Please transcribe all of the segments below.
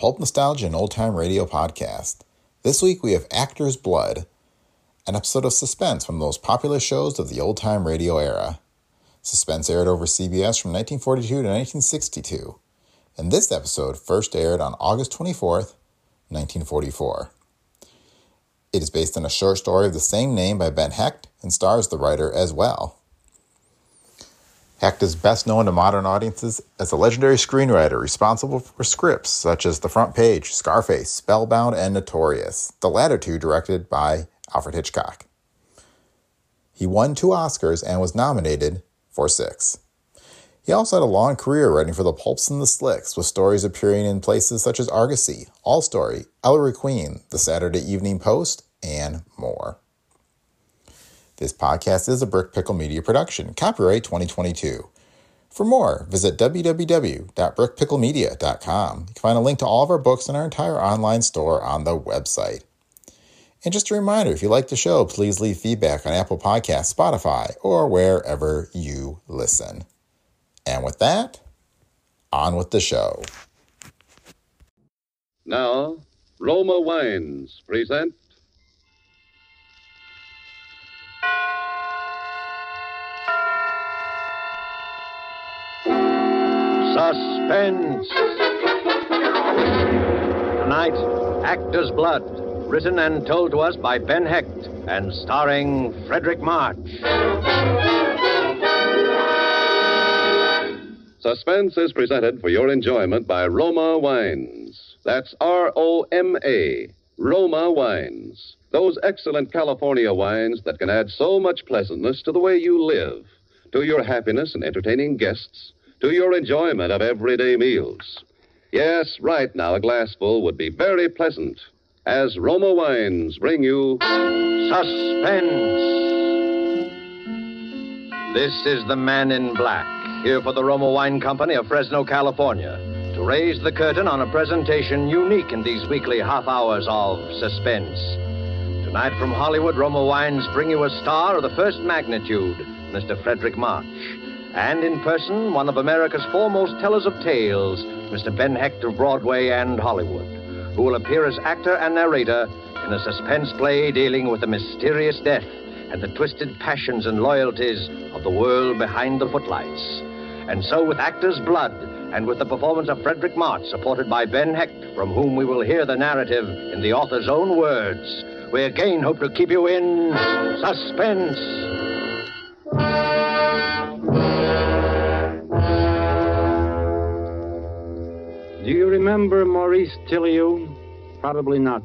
Pulp Nostalgia and Old Time Radio podcast. This week we have Actor's Blood, an episode of Suspense, one of the most popular shows of the old time radio era. Suspense aired over CBS from 1942 to 1962, and this episode first aired on August 24th, 1944. It is based on a short story of the same name by Ben Hecht and stars the writer as well. Hecht is best known to modern audiences as a legendary screenwriter responsible for scripts such as The Front Page, Scarface, Spellbound, and Notorious, the latter two directed by Alfred Hitchcock. He won two Oscars and was nominated for six. He also had a long career writing for the Pulps and the Slicks, with stories appearing in places such as Argosy, All Story, Ellery Queen, The Saturday Evening Post, and more. This podcast is a Brick Pickle Media production, copyright 2022. For more, visit www.brickpicklemedia.com. You can find a link to all of our books and our entire online store on the website. And just a reminder if you like the show, please leave feedback on Apple Podcasts, Spotify, or wherever you listen. And with that, on with the show. Now, Roma Wines present Suspense. Tonight, Actor's Blood, written and told to us by Ben Hecht and starring Fredric March. Suspense is presented for your enjoyment by Roma Wines. That's R O M A, Roma Wines. Those excellent California wines that can add so much pleasantness to the way you live, to your happiness in entertaining guests, to your enjoyment of everyday meals. Yes, right now, a glassful would be very pleasant as Roma Wines bring you Suspense. This is the man in black, here for the Roma Wine Company of Fresno, California, to raise the curtain on a presentation unique in these weekly half hours of suspense. Tonight from Hollywood, Roma Wines bring you a star of the first magnitude, Mr. Fredric March. And in person, one of America's foremost tellers of tales, Mr. Ben Hecht of Broadway and Hollywood, who will appear as actor and narrator in a suspense play dealing with the mysterious death and the twisted passions and loyalties of the world behind the footlights. And so, with Actor's Blood and with the performance of Fredric March, supported by Ben Hecht, from whom we will hear the narrative in the author's own words, we again hope to keep you in suspense. Do you remember Maurice Tillayou? Probably not.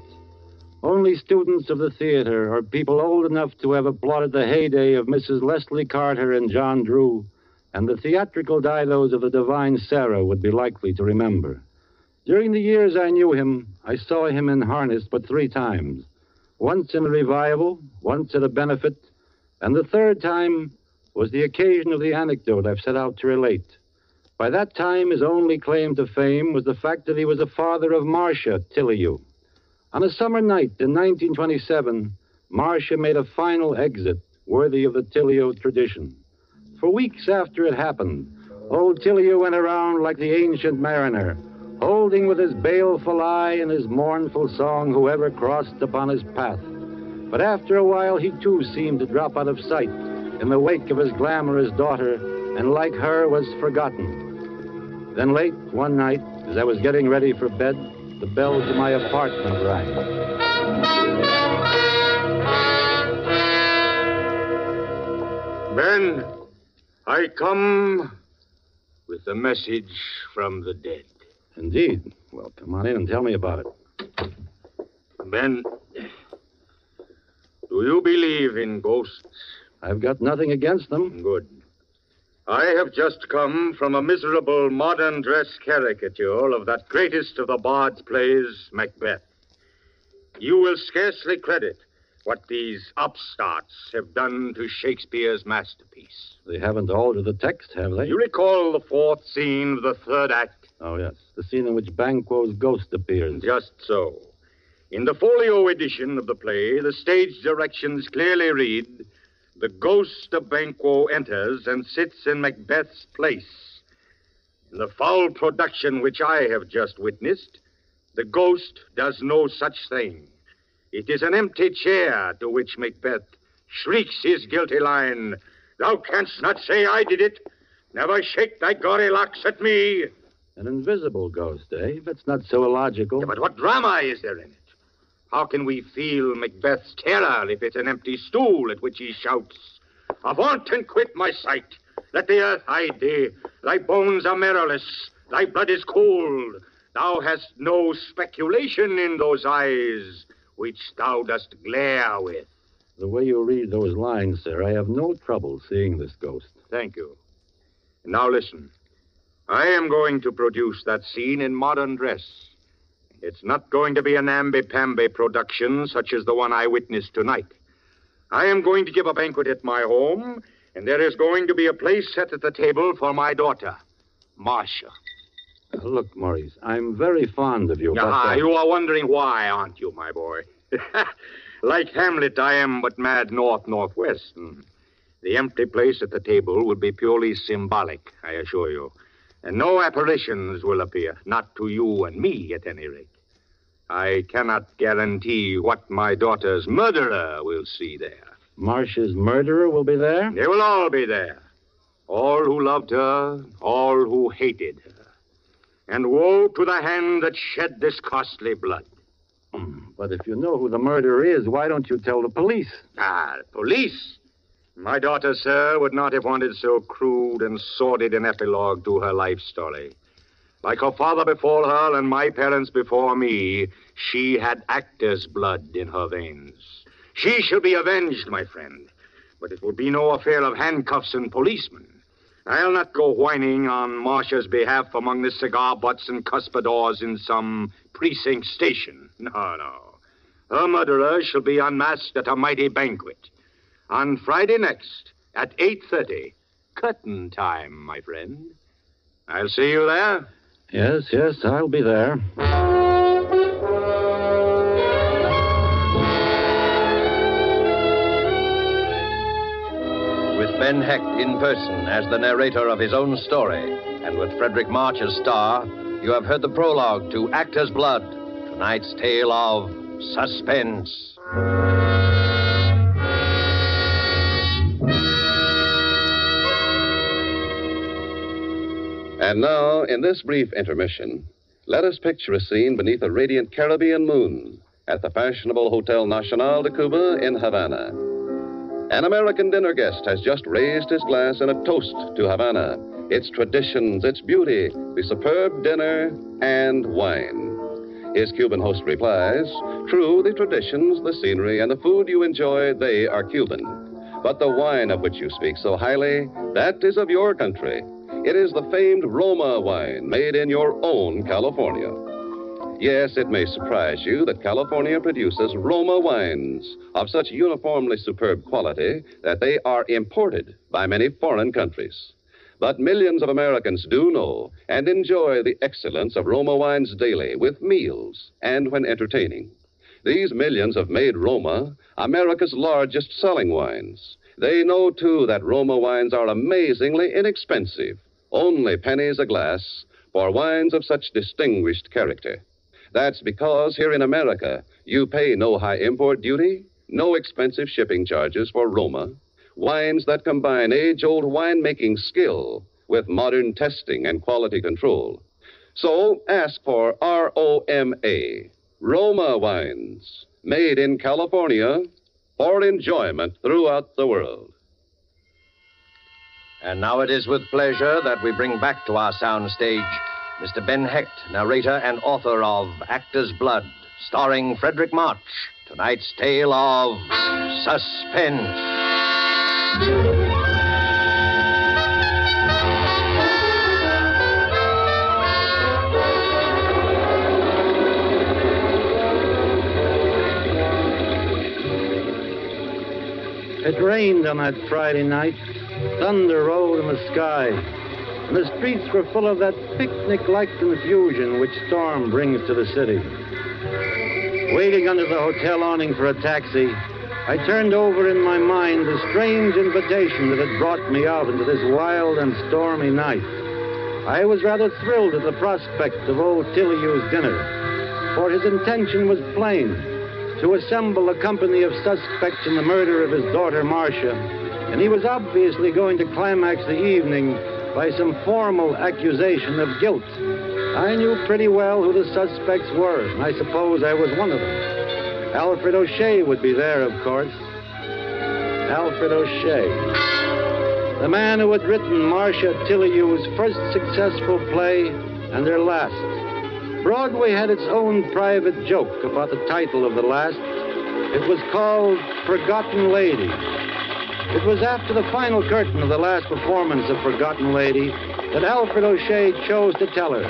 Only students of the theater or people old enough to have applauded the heyday of Mrs. Leslie Carter and John Drew and the theatrical didos of the divine Sarah would be likely to remember. During the years I knew him, I saw him in harness but three times. Once in a revival, once at a benefit, and the third time was the occasion of the anecdote I've set out to relate. By that time, his only claim to fame was the fact that he was the father of Marcia Tillayou. On a summer night in 1927, Marcia made a final exit worthy of the Tillayou tradition. For weeks after it happened, old Tillayou went around like the ancient mariner, holding with his baleful eye and his mournful song whoever crossed upon his path. But after a while, he too seemed to drop out of sight in the wake of his glamorous daughter, and like her was forgotten. Then late one night, as I was getting ready for bed, the bell to my apartment rang. Ben, I come with a message from the dead. Indeed. Well, come on in and tell me about it. Ben, do you believe in ghosts? I've got nothing against them. Good. I have just come from a miserable modern dress caricature of that greatest of the bard's plays, Macbeth. You will scarcely credit what these upstarts have done to Shakespeare's masterpiece. They haven't altered the text, have they? You recall the fourth scene of the third act? Oh, yes. The scene in which Banquo's ghost appears. Just so. In the folio edition of the play, the stage directions clearly read The ghost of Banquo enters and sits in Macbeth's place. In the foul production which I have just witnessed, The ghost does no such thing. It is an empty chair to which Macbeth shrieks his guilty line. Thou canst not say I did it. Never shake thy gory locks at me. An invisible ghost, eh? That's not so illogical. Yeah, but what drama is there in it? How can we feel Macbeth's terror if it's an empty stool at which he shouts, Avaunt and quit my sight! Let the earth hide thee. Thy bones are marrowless. Thy blood is cold. Thou hast no speculation in those eyes which thou dost glare with. The way you read those lines, sir, I have no trouble seeing this ghost. Thank you. Now listen. I am going to produce that scene in modern dress. It's not going to be a namby-pamby production such as the one I witnessed tonight. I am going to give a banquet at my home, and there is going to be a place set at the table for my daughter, Marcia. Uh, look, Maurice, I'm very fond of you. but, uh... you are wondering why, aren't you, my boy? like Hamlet, I am but mad north-northwest. Hmm. The empty place at the table will be purely symbolic, I assure you. And no apparitions will appear, not to you and me, at any rate. I cannot guarantee what my daughter's murderer will see there. Marcia's murderer will be there? They will all be there. All who loved her, all who hated her. And woe to the hand that shed this costly blood. Hmm, but if you know who the murderer is, why don't you tell the police? Ah, the police? My daughter, sir, would not have wanted so crude and sordid an epilogue to her life story. Like her father before her and my parents before me, she had actor's blood in her veins. She shall be avenged, my friend. But it will be no affair of handcuffs and policemen. I'll not go whining on Marcia's behalf among the cigar butts and cuspidors in some precinct station. No, no. Her murderer shall be unmasked at a mighty banquet on Friday next at 8.30. Curtain time, my friend. I'll see you there. Yes, yes, I'll be there. With Ben Hecht in person as the narrator of his own story, and with Fredric March as star, you have heard the prologue to Actor's Blood, tonight's tale of suspense. And now, in this brief intermission, let us picture a scene beneath a radiant Caribbean moon at the fashionable Hotel Nacional de Cuba in Havana. An American dinner guest has just raised his glass in a toast to Havana, its traditions, its beauty, the superb dinner, and wine. His Cuban host replies, True, the traditions, the scenery, and the food you enjoy, they are Cuban. But the wine of which you speak so highly, that is of your country. It is the famed Roma wine made in your own California. Yes, it may surprise you that California produces Roma wines of such uniformly superb quality that they are imported by many foreign countries. But millions of Americans do know and enjoy the excellence of Roma wines daily with meals and when entertaining. These millions have made Roma America's largest selling wines. They know, too, that Roma wines are amazingly inexpensive only pennies a glass for wines of such distinguished character. That's because here in America, you pay no high import duty, no expensive shipping charges for Roma, wines that combine age old winemaking skill with modern testing and quality control. So ask for R O M A, Roma wines, made in California for enjoyment throughout the world. And now it is with pleasure that we bring back to our soundstage Mr. Ben Hecht, narrator and author of Actor's Blood, starring Fredric March. Tonight's tale of suspense. It rained on that Friday night, Thunder rolled in the sky, and the streets were full of that picnic like confusion which storm brings to the city. Waiting under the hotel awning for a taxi, I turned over in my mind the strange invitation that had brought me out into this wild and stormy night. I was rather thrilled at the prospect of old Tillayou's dinner. for his intention was plain to assemble a company of suspects in the murder of his daughter, Marcia. And he was obviously going to climax the evening by some formal accusation of guilt. I knew pretty well who the suspects were, and I suppose I was one of them. Alfred O'Shea would be there, of course. Alfred O'Shea. The man who had written Marcia Tillayou's first successful play and their last. Broadway had its own private joke about the title of the last. It was called Forgotten Lady. It was after the final curtain of the last performance of Forgotten Lady that Alfred O'Shea chose to tell her.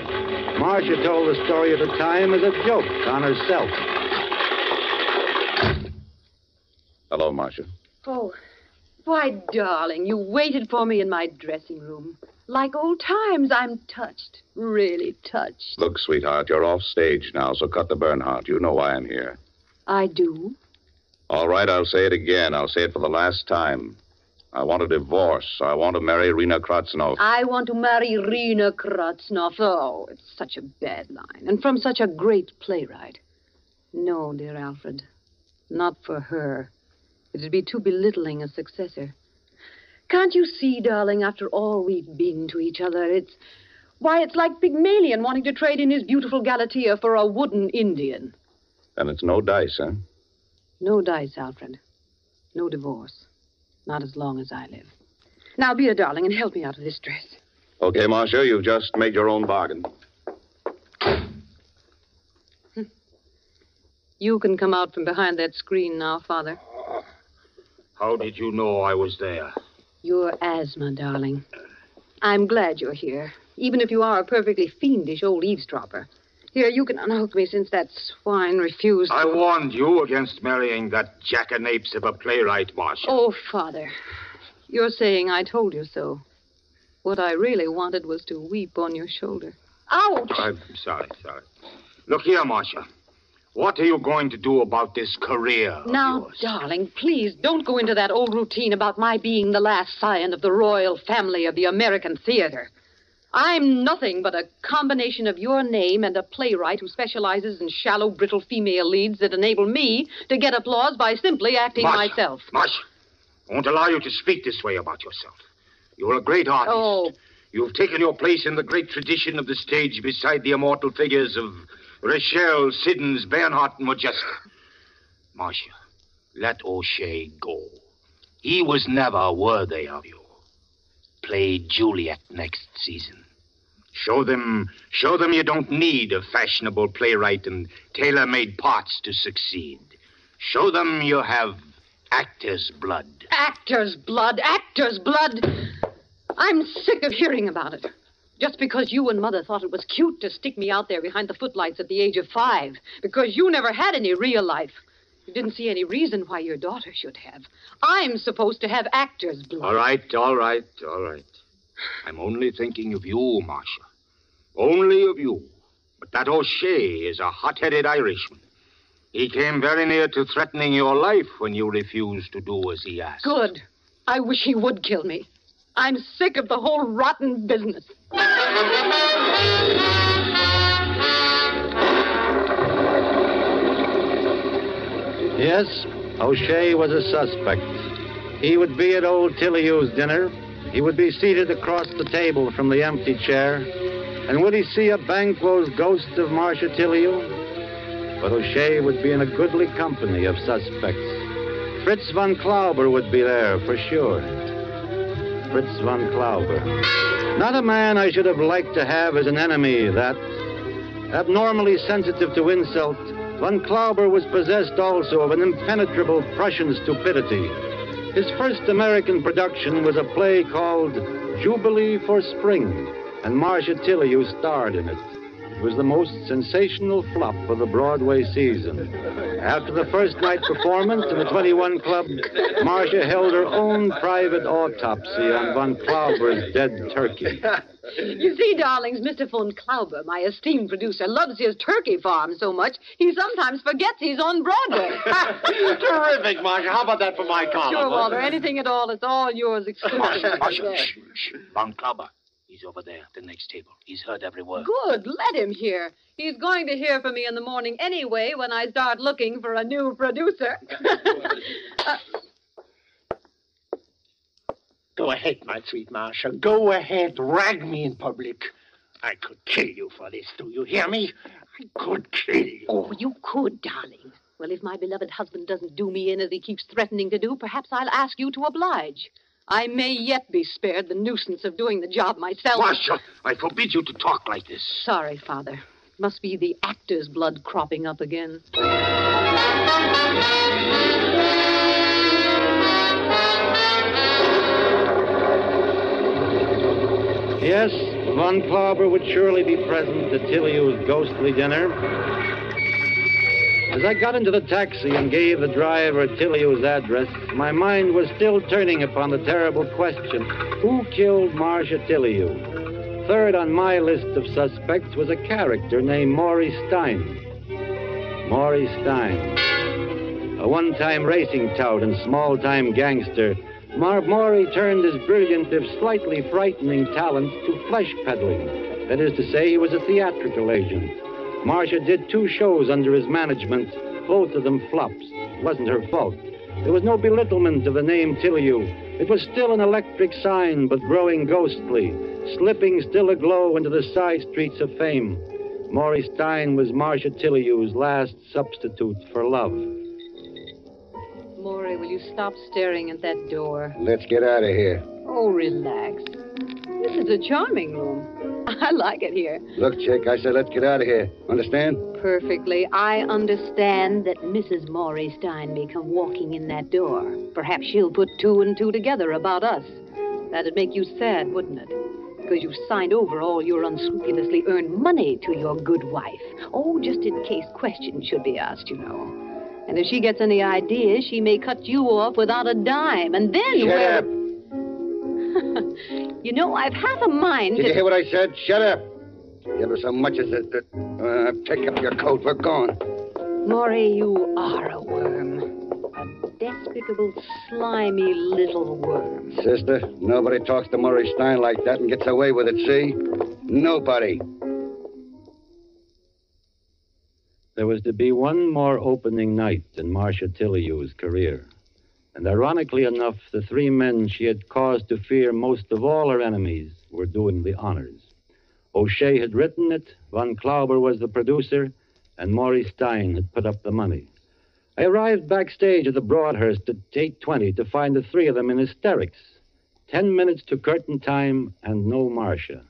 Marcia told the story at the time as a joke on herself. Hello, Marcia. Oh, why, darling, you waited for me in my dressing room. Like old times, I'm touched. Really touched. Look, sweetheart, you're off stage now, so cut the Bernhardt. You know why I'm here. I do. All right, I'll say it again. I'll say it for the last time. I want a divorce. I want to marry Rena Kratznoff. I want to marry Rena Kratznoff. Oh, it's such a bad line. And from such a great playwright. No, dear Alfred. Not for her. It'd be too belittling a successor. Can't you see, darling, after all we've been to each other, it's. Why, it's like Pygmalion wanting to trade in his beautiful Galatea for a wooden Indian. And it's no dice, huh? No dice, Alfred. No divorce. Not as long as I live. Now be a darling and help me out of this dress. Okay, Marcia, you've just made your own bargain. Hmm. You can come out from behind that screen now, Father. How did you know I was there? Your asthma, darling. I'm glad you're here, even if you are a perfectly fiendish old eavesdropper. Here, you can unhook me since that swine refused. I warned you against marrying that jackanapes of a playwright, Marcia. Oh, Father. You're saying I told you so. What I really wanted was to weep on your shoulder. Ouch! I'm sorry, sorry. Look here, Marcia. What are you going to do about this career of Now, yours? darling, please don't go into that old routine about my being the last scion of the royal family of the American theater. I'm nothing but a combination of your name and a playwright who specializes in shallow, brittle female leads that enable me to get applause by simply acting Marcia, myself. Marcia, I won't allow you to speak this way about yourself. You're a great artist. Oh. You've taken your place in the great tradition of the stage beside the immortal figures of Rachel, Siddons, Bernhardt, and Modjeska. Marcia, let O'Shea go. He was never worthy of you. Play Juliet next season. Show them, show them you don't need a fashionable playwright and tailor-made parts to succeed. Show them you have actor's blood. Actor's blood, actor's blood. I'm sick of hearing about it. Just because you and Mother thought it was cute to stick me out there behind the footlights at the age of five. Because you never had any real life. You didn't see any reason why your daughter should have. I'm supposed to have actor's blood. All right, all right, all right. I'm only thinking of you, Marcia. Only of you. But that O'Shea is a hot-headed Irishman. He came very near to threatening your life when you refused to do as he asked. Good. I wish he would kill me. I'm sick of the whole rotten business. Yes, O'Shea was a suspect. He would be at old Tillayou's dinner. He would be seated across the table from the empty chair. And would he see a Banquo's ghost of Marcia Tillayou? But O'Shea would be in a goodly company of suspects. Fritz von Klauber would be there for sure. Fritz von Klauber. Not a man I should have liked to have as an enemy, that. Abnormally sensitive to insult, von Klauber was possessed also of an impenetrable Prussian stupidity. His first American production was a play called Jubilee for Spring, and Marcia Tilley who starred in it. It was the most sensational flop of the Broadway season. After the first night performance in the 21 Club, Marcia held her own private autopsy on von Klauber's dead turkey. You see, darlings, Mr. von Klauber, my esteemed producer, loves his turkey farm so much he sometimes forgets he's on Broadway. Terrific, Marcia. How about that for my column? sure, Walter. Anything at all. It's all yours exclusively. Marcia, shh, shh. Von Klauber, He's over there, at the next table. He's heard every word. Good. Let him hear. He's going to hear from me in the morning anyway when I start looking for a new producer. uh, Go ahead, my sweet Marcia. Go ahead. Rag me in public. I could kill you for this. Do you hear me? I could kill you. oh, you could, darling. Well, if my beloved husband doesn't do me in as he keeps threatening to do, perhaps I'll ask you to oblige. I may yet be spared the nuisance of doing the job myself. Marcia, I forbid you to talk like this. Sorry, Father. Must be the actor's blood cropping up again. Yes, Von Klauber would surely be present at Tillayou's ghostly dinner. As I got into the taxi and gave the driver Tillayou's address, my mind was still turning upon the terrible question who killed Marcia Tillayou? Third on my list of suspects was a character named Maury Stein. Maury Stein. A one time racing tout and small time gangster, Mar- Maury turned his brilliant, if slightly frightening talents to flesh peddling. That is to say, he was a theatrical agent. Marcia did two shows under his management, both of them flops. It wasn't her fault. There was no belittlement of the name Tillayou. It was still an electric sign, but growing ghostly, slipping still aglow into the side streets of fame. Maury Stein was Marcia Tillayou's last substitute for love. Maury, will you stop staring at that door? Let's get out of here. Oh, relax. This is a charming room. I like it here. Look, Chick, I said let's get out of here. Understand? Perfectly. I understand that Mrs. Maury Stein may come walking in that door. Perhaps she'll put two and two together about us. That'd make you sad, wouldn't it? Because you've signed over all your unscrupulously earned money to your good wife. Oh, just in case questions should be asked, you know. And if she gets any ideas, she may cut you off without a dime. And then Shut up. You know, I've half a mind Did to... you hear what I said? Shut up. You ever so much as that. Uh, take up your coat. We're gone. Maury, you are a worm. A despicable, slimy little worm. Sister, nobody talks to Maury Stein like that and gets away with it, see? Nobody. There was to be one more opening night in Marcia Tillayou's career. And ironically enough, the three men she had cause to fear most of all her enemies were doing the honors. O'Shea had written it, Von Klauber was the producer, and Maury Stein had put up the money. I arrived backstage at the Broadhurst at 8.20 to find the three of them in hysterics. Ten minutes to curtain time and no Marcia.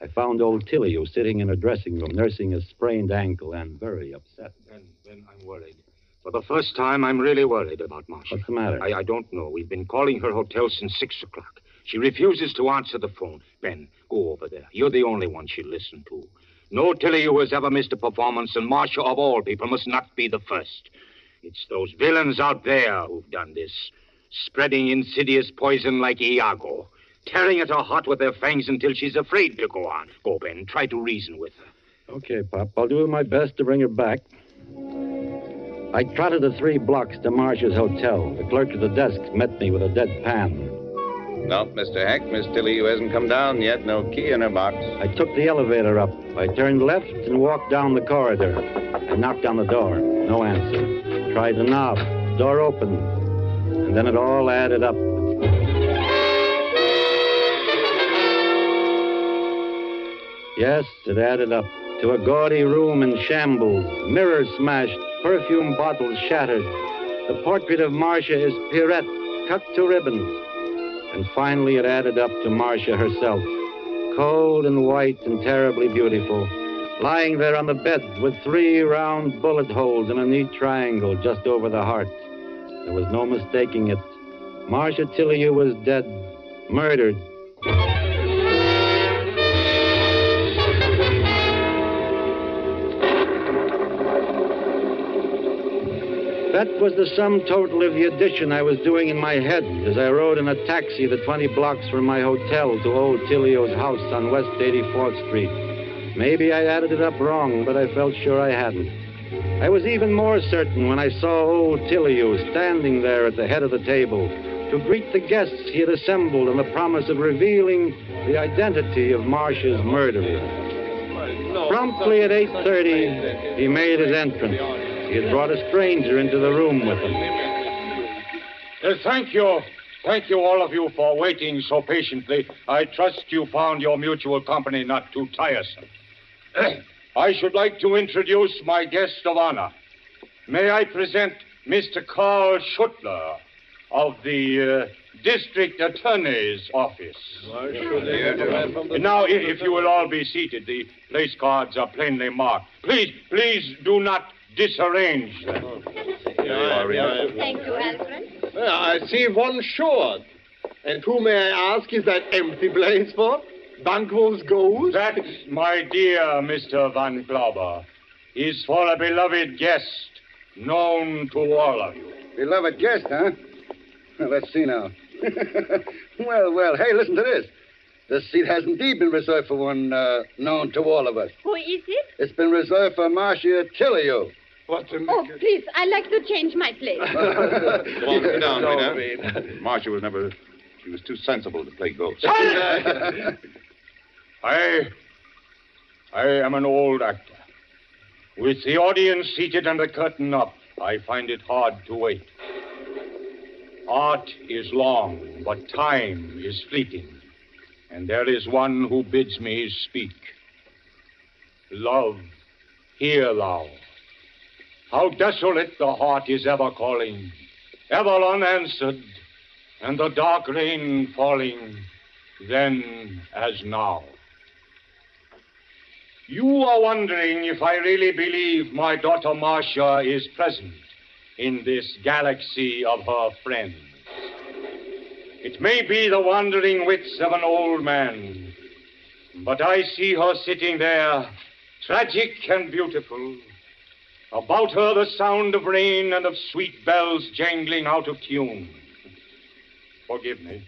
I found old Tillayou sitting in her dressing room, nursing a sprained ankle and very upset. Then, then I'm worried. For the first time, I'm really worried about Marcia. What's the matter? I, I don't know. We've been calling her hotel since six o'clock. She refuses to answer the phone. Ben, go over there. You're the only one she'll listen to. No Tilly has ever missed a performance, and Marcia, of all people, must not be the first. It's those villains out there who've done this, spreading insidious poison like Iago, tearing at her heart with their fangs until she's afraid to go on. Go, Ben. Try to reason with her. Okay, Pop. I'll do my best to bring her back. I trotted the three blocks to Marcia's hotel. The clerk at the desk met me with a dead pan. No, Mr. Hecht, Miss Tilly, you hasn't come down yet. No key in her box. I took the elevator up. I turned left and walked down the corridor. I knocked on the door. No answer. Tried the knob. Door opened. And then it all added up. Yes, it added up to a gaudy room in shambles, mirrors smashed, perfume bottles shattered. The portrait of Marcia is Pierrette, cut to ribbons. And finally, it added up to Marcia herself, cold and white and terribly beautiful, lying there on the bed with three round bullet holes in a neat triangle just over the heart. There was no mistaking it. Marcia Tillayou was dead, murdered. That was the sum total of the addition I was doing in my head as I rode in a taxi the 20 blocks from my hotel to old Tillayou's house on West 84th Street. Maybe I added it up wrong, but I felt sure I hadn't. I was even more certain when I saw old Tillayou standing there at the head of the table, to greet the guests he had assembled on the promise of revealing the identity of Marcia's murderer. Promptly at 8.30, he made his entrance. He had brought a stranger into the room with him. Uh, thank you. Thank you, all of you, for waiting so patiently. I trust you found your mutual company not too tiresome. I should like to introduce my guest of honor. May I present Mr. Carl Schuttler of the uh, District Attorney's Office. Now, i- if you will all be seated, the place cards are plainly marked. Please, please do not disarrange them. Thank you, Alfred. Well, I see one short. And who, may I ask, is that empty place for? Banquo's gold? That, my dear Mr. Von Klauber, is for a beloved guest known to all of you. Beloved guest, huh? Well, let's see now. well, well, hey, listen to this. This seat has indeed been reserved for one uh, known to all of us. Who is it? It's been reserved for Marcia Tillayou. What the... Oh, please, I'd like to change my place. Come on, sit down, Rita. Marcia was never. She was too sensible to play ghost. I. I am an old actor. With the audience seated and the curtain up, I find it hard to wait. Art is long, but time is fleeting. And there is one who bids me speak. Love, hear thou. How desolate the heart is ever calling, ever unanswered, and the dark rain falling, then as now. You are wondering if I really believe my daughter Marcia is present in this galaxy of her friends. It may be the wandering wits of an old man, but I see her sitting there, tragic and beautiful. About her, the sound of rain and of sweet bells jangling out of tune. Forgive me.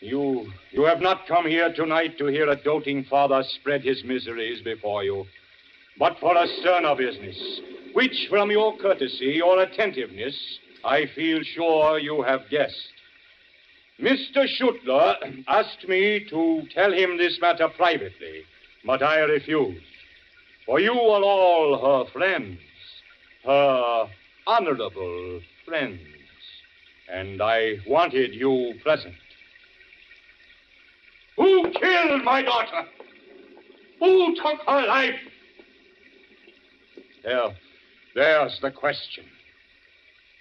You, you have not come here tonight to hear a doting father spread his miseries before you, but for a sterner business, which, from your courtesy, your attentiveness, I feel sure you have guessed. Mr. Schuttler asked me to tell him this matter privately, but I refused. For you are all her friends, her honorable friends, and I wanted you present. Who killed my daughter? Who took her life? There, there's the question.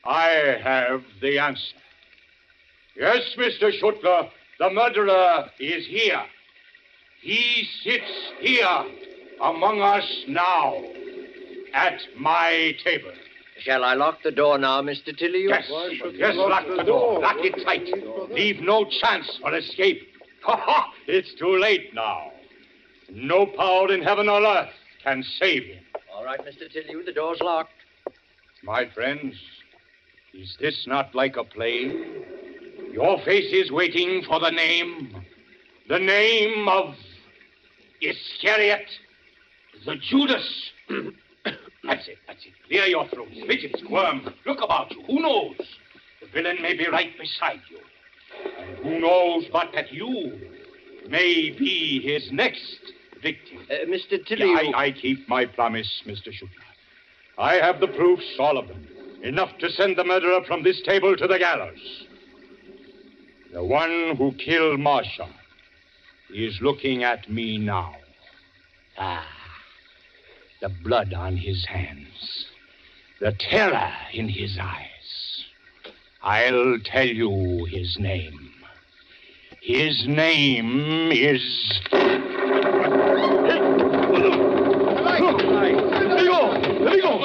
I have the answer. Yes, Mr. Schuttler, the murderer is here. He sits here among us now at my table. Shall I lock the door now, Mr. Tilly? Yes, yes, lock the door. Lock it tight. Leave no chance for escape. Ha ha! It's too late now. No power in heaven or earth can save him. All right, Mr. Tilly, the door's locked. My friends, is this not like a play? Your faces waiting for the name. The name of Iscariot, the Judas. that's it, that's it. Clear your throats. Fidget, squirm. Look about you. Who knows? The villain may be right beside you. And who knows but that you may be his next victim. Uh, Mr. Tilly. I, I keep my promise, Mr. Schuttler. I have the proofs, all of them. Enough to send the murderer from this table to the gallows. The one who killed Marcia is looking at me now. Ah, the blood on his hands, the terror in his eyes. I'll tell you his name. His name is. Let me go! Let me go!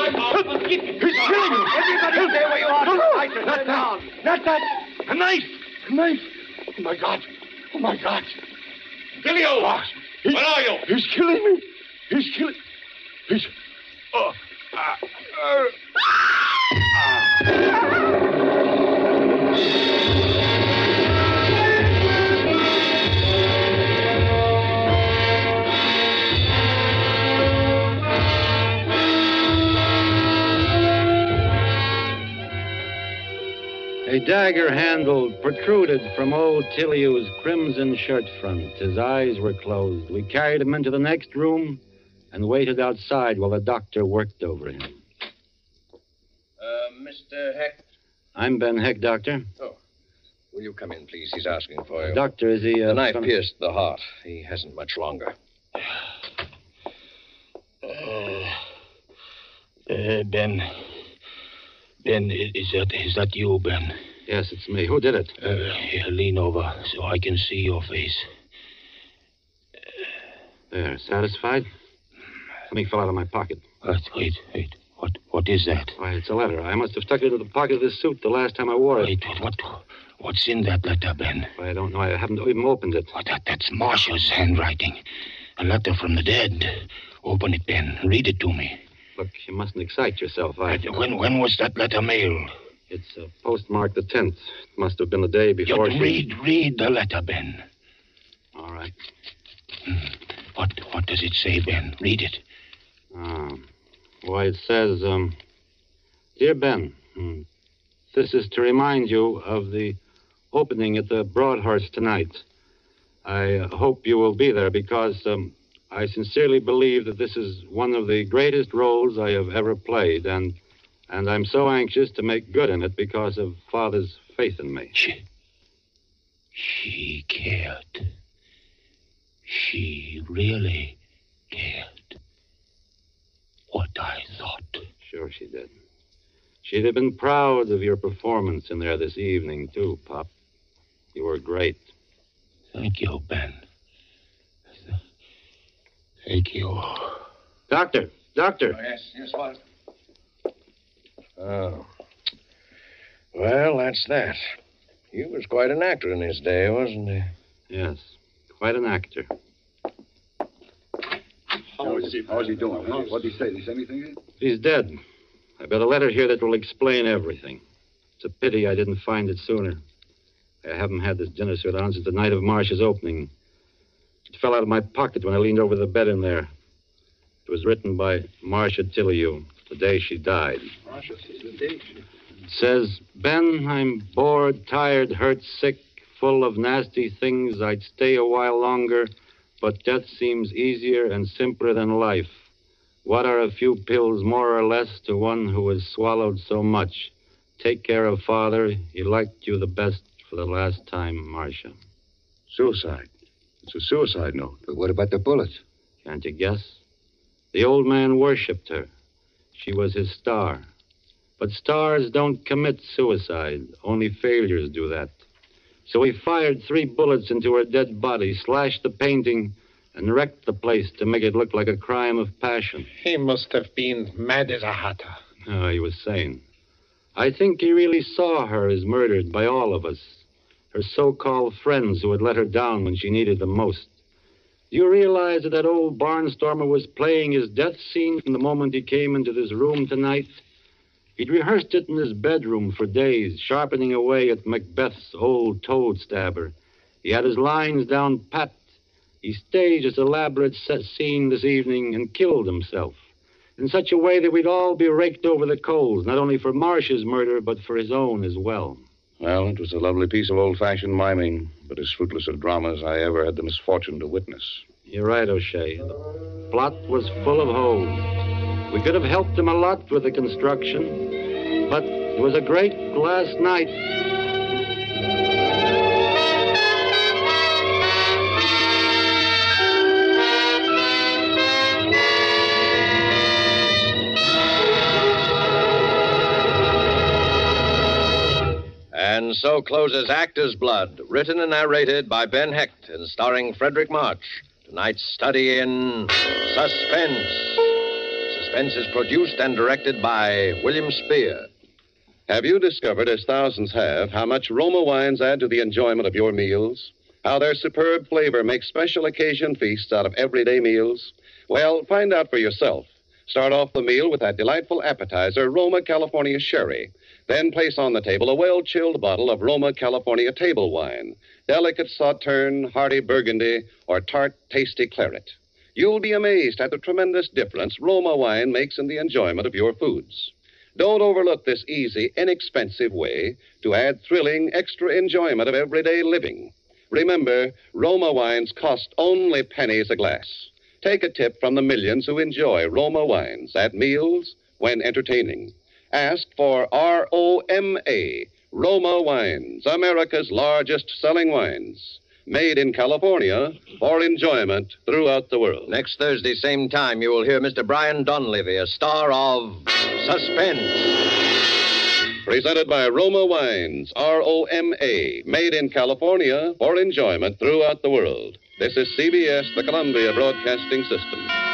He's killing you! Everybody stay where you are! No, Not that! Not that! A knife! A knife! Oh, my God! Oh, my God! Gilio! Where are you? He's killing me! He's killing... Oh, uh, uh, A dagger handle protruded from old Tillayou's crimson shirt front. His eyes were closed. We carried him into the next room and waited outside while the doctor worked over him. Uh, Mr. Hecht, I'm Ben Hecht, doctor. Oh. Will you come in, please? He's asking for you. Doctor, is he. Uh, the knife gonna- pierced the heart. He hasn't much longer. Uh, uh, Ben. Ben, is that is that you, Ben? Yes, it's me. Who did it? Uh, here, lean over so I can see your face. There, satisfied? Something fell out of my pocket. Wait, wait, wait. What what is that? Why, it's a letter. I must have stuck it into the pocket of this suit the last time I wore it. Wait, what what's in that letter, Ben? I don't know. I haven't even opened it. Oh, that, that's Marcia's handwriting. A letter from the dead. Open it, Ben. Read it to me. Look, you mustn't excite yourself. I... When when was that letter mailed? It's uh, postmarked the 10th. It must have been the day before You she... read read the letter, Ben. All right. What what does it say, Ben? Read it. Um, why, it says, um, Dear Ben, hmm, this is to remind you of the opening at the Broadhurst tonight. I uh, hope you will be there because um, I sincerely believe that this is one of the greatest roles I have ever played, and and I'm so anxious to make good in it because of Father's faith in me. She, she cared. She really cared. What I thought. Sure she did. She'd have been proud of your performance in there this evening, too, Pop. You were great. Thank you, Ben. Thank you. Doctor, doctor. Oh, yes, yes, what? Oh. Well, that's that. He was quite an actor in his day, wasn't he? Yes, quite an actor. Is he? How's he doing? Huh? What did he say? Did he say anything? He's dead. I've got a letter here that will explain everything. It's a pity I didn't find it sooner. I haven't had this dinner suit on since the night of Marcia's opening. It fell out of my pocket when I leaned over the bed in there. It was written by Marcia Tillayou, the day she died. It says, Ben, I'm bored, tired, hurt, sick, full of nasty things. I'd stay a while longer, but death seems easier and simpler than life. What are a few pills more or less to one who has swallowed so much? Take care of father. He liked you the best for the last time, Marcia. Suicide. It's a suicide note. But what about the bullets? Can't you guess? The old man worshipped her. She was his star. But stars don't commit suicide. Only failures do that. So he fired three bullets into her dead body, slashed the painting, and wrecked the place to make it look like a crime of passion. He must have been mad as a hatter. Oh, he was sane. I think he really saw her as murdered by all of us, her so called friends who had let her down when she needed them most. Do you realize that that old barnstormer was playing his death scene from the moment he came into this room tonight? He'd rehearsed it in his bedroom for days, sharpening away at Macbeth's old toad stabber. He had his lines down pat. He staged his elaborate set scene this evening and killed himself in such a way that we'd all be raked over the coals, not only for Marcia's murder, but for his own as well. Well, it was a lovely piece of old fashioned miming, but as fruitless a drama as I ever had the misfortune to witness. You're right, O'Shea. The plot was full of holes. We could have helped him a lot with the construction, but it was a great last night. And so closes Actor's Blood, written and narrated by Ben Hecht and starring Fredric March. Tonight's study in suspense. Suspense is produced and directed by William Spier. Have you discovered, as thousands have, how much Roma wines add to the enjoyment of your meals? How their superb flavor makes special occasion feasts out of everyday meals? Well, find out for yourself. Start off the meal with that delightful appetizer, Roma California Sherry. Then place on the table a well chilled bottle of Roma California table wine, delicate sauterne, hearty burgundy, or tart, tasty claret. You'll be amazed at the tremendous difference Roma wine makes in the enjoyment of your foods. Don't overlook this easy, inexpensive way to add thrilling, extra enjoyment of everyday living. Remember, Roma wines cost only pennies a glass. Take a tip from the millions who enjoy Roma wines at meals when entertaining. Ask for R O M A, Roma Wines, America's largest selling wines. Made in California for enjoyment throughout the world. Next Thursday, same time, you will hear Mr. Brian Donlevy, a star of Suspense. Presented by Roma Wines, R O M A, made in California for enjoyment throughout the world. This is CBS, the Columbia Broadcasting System.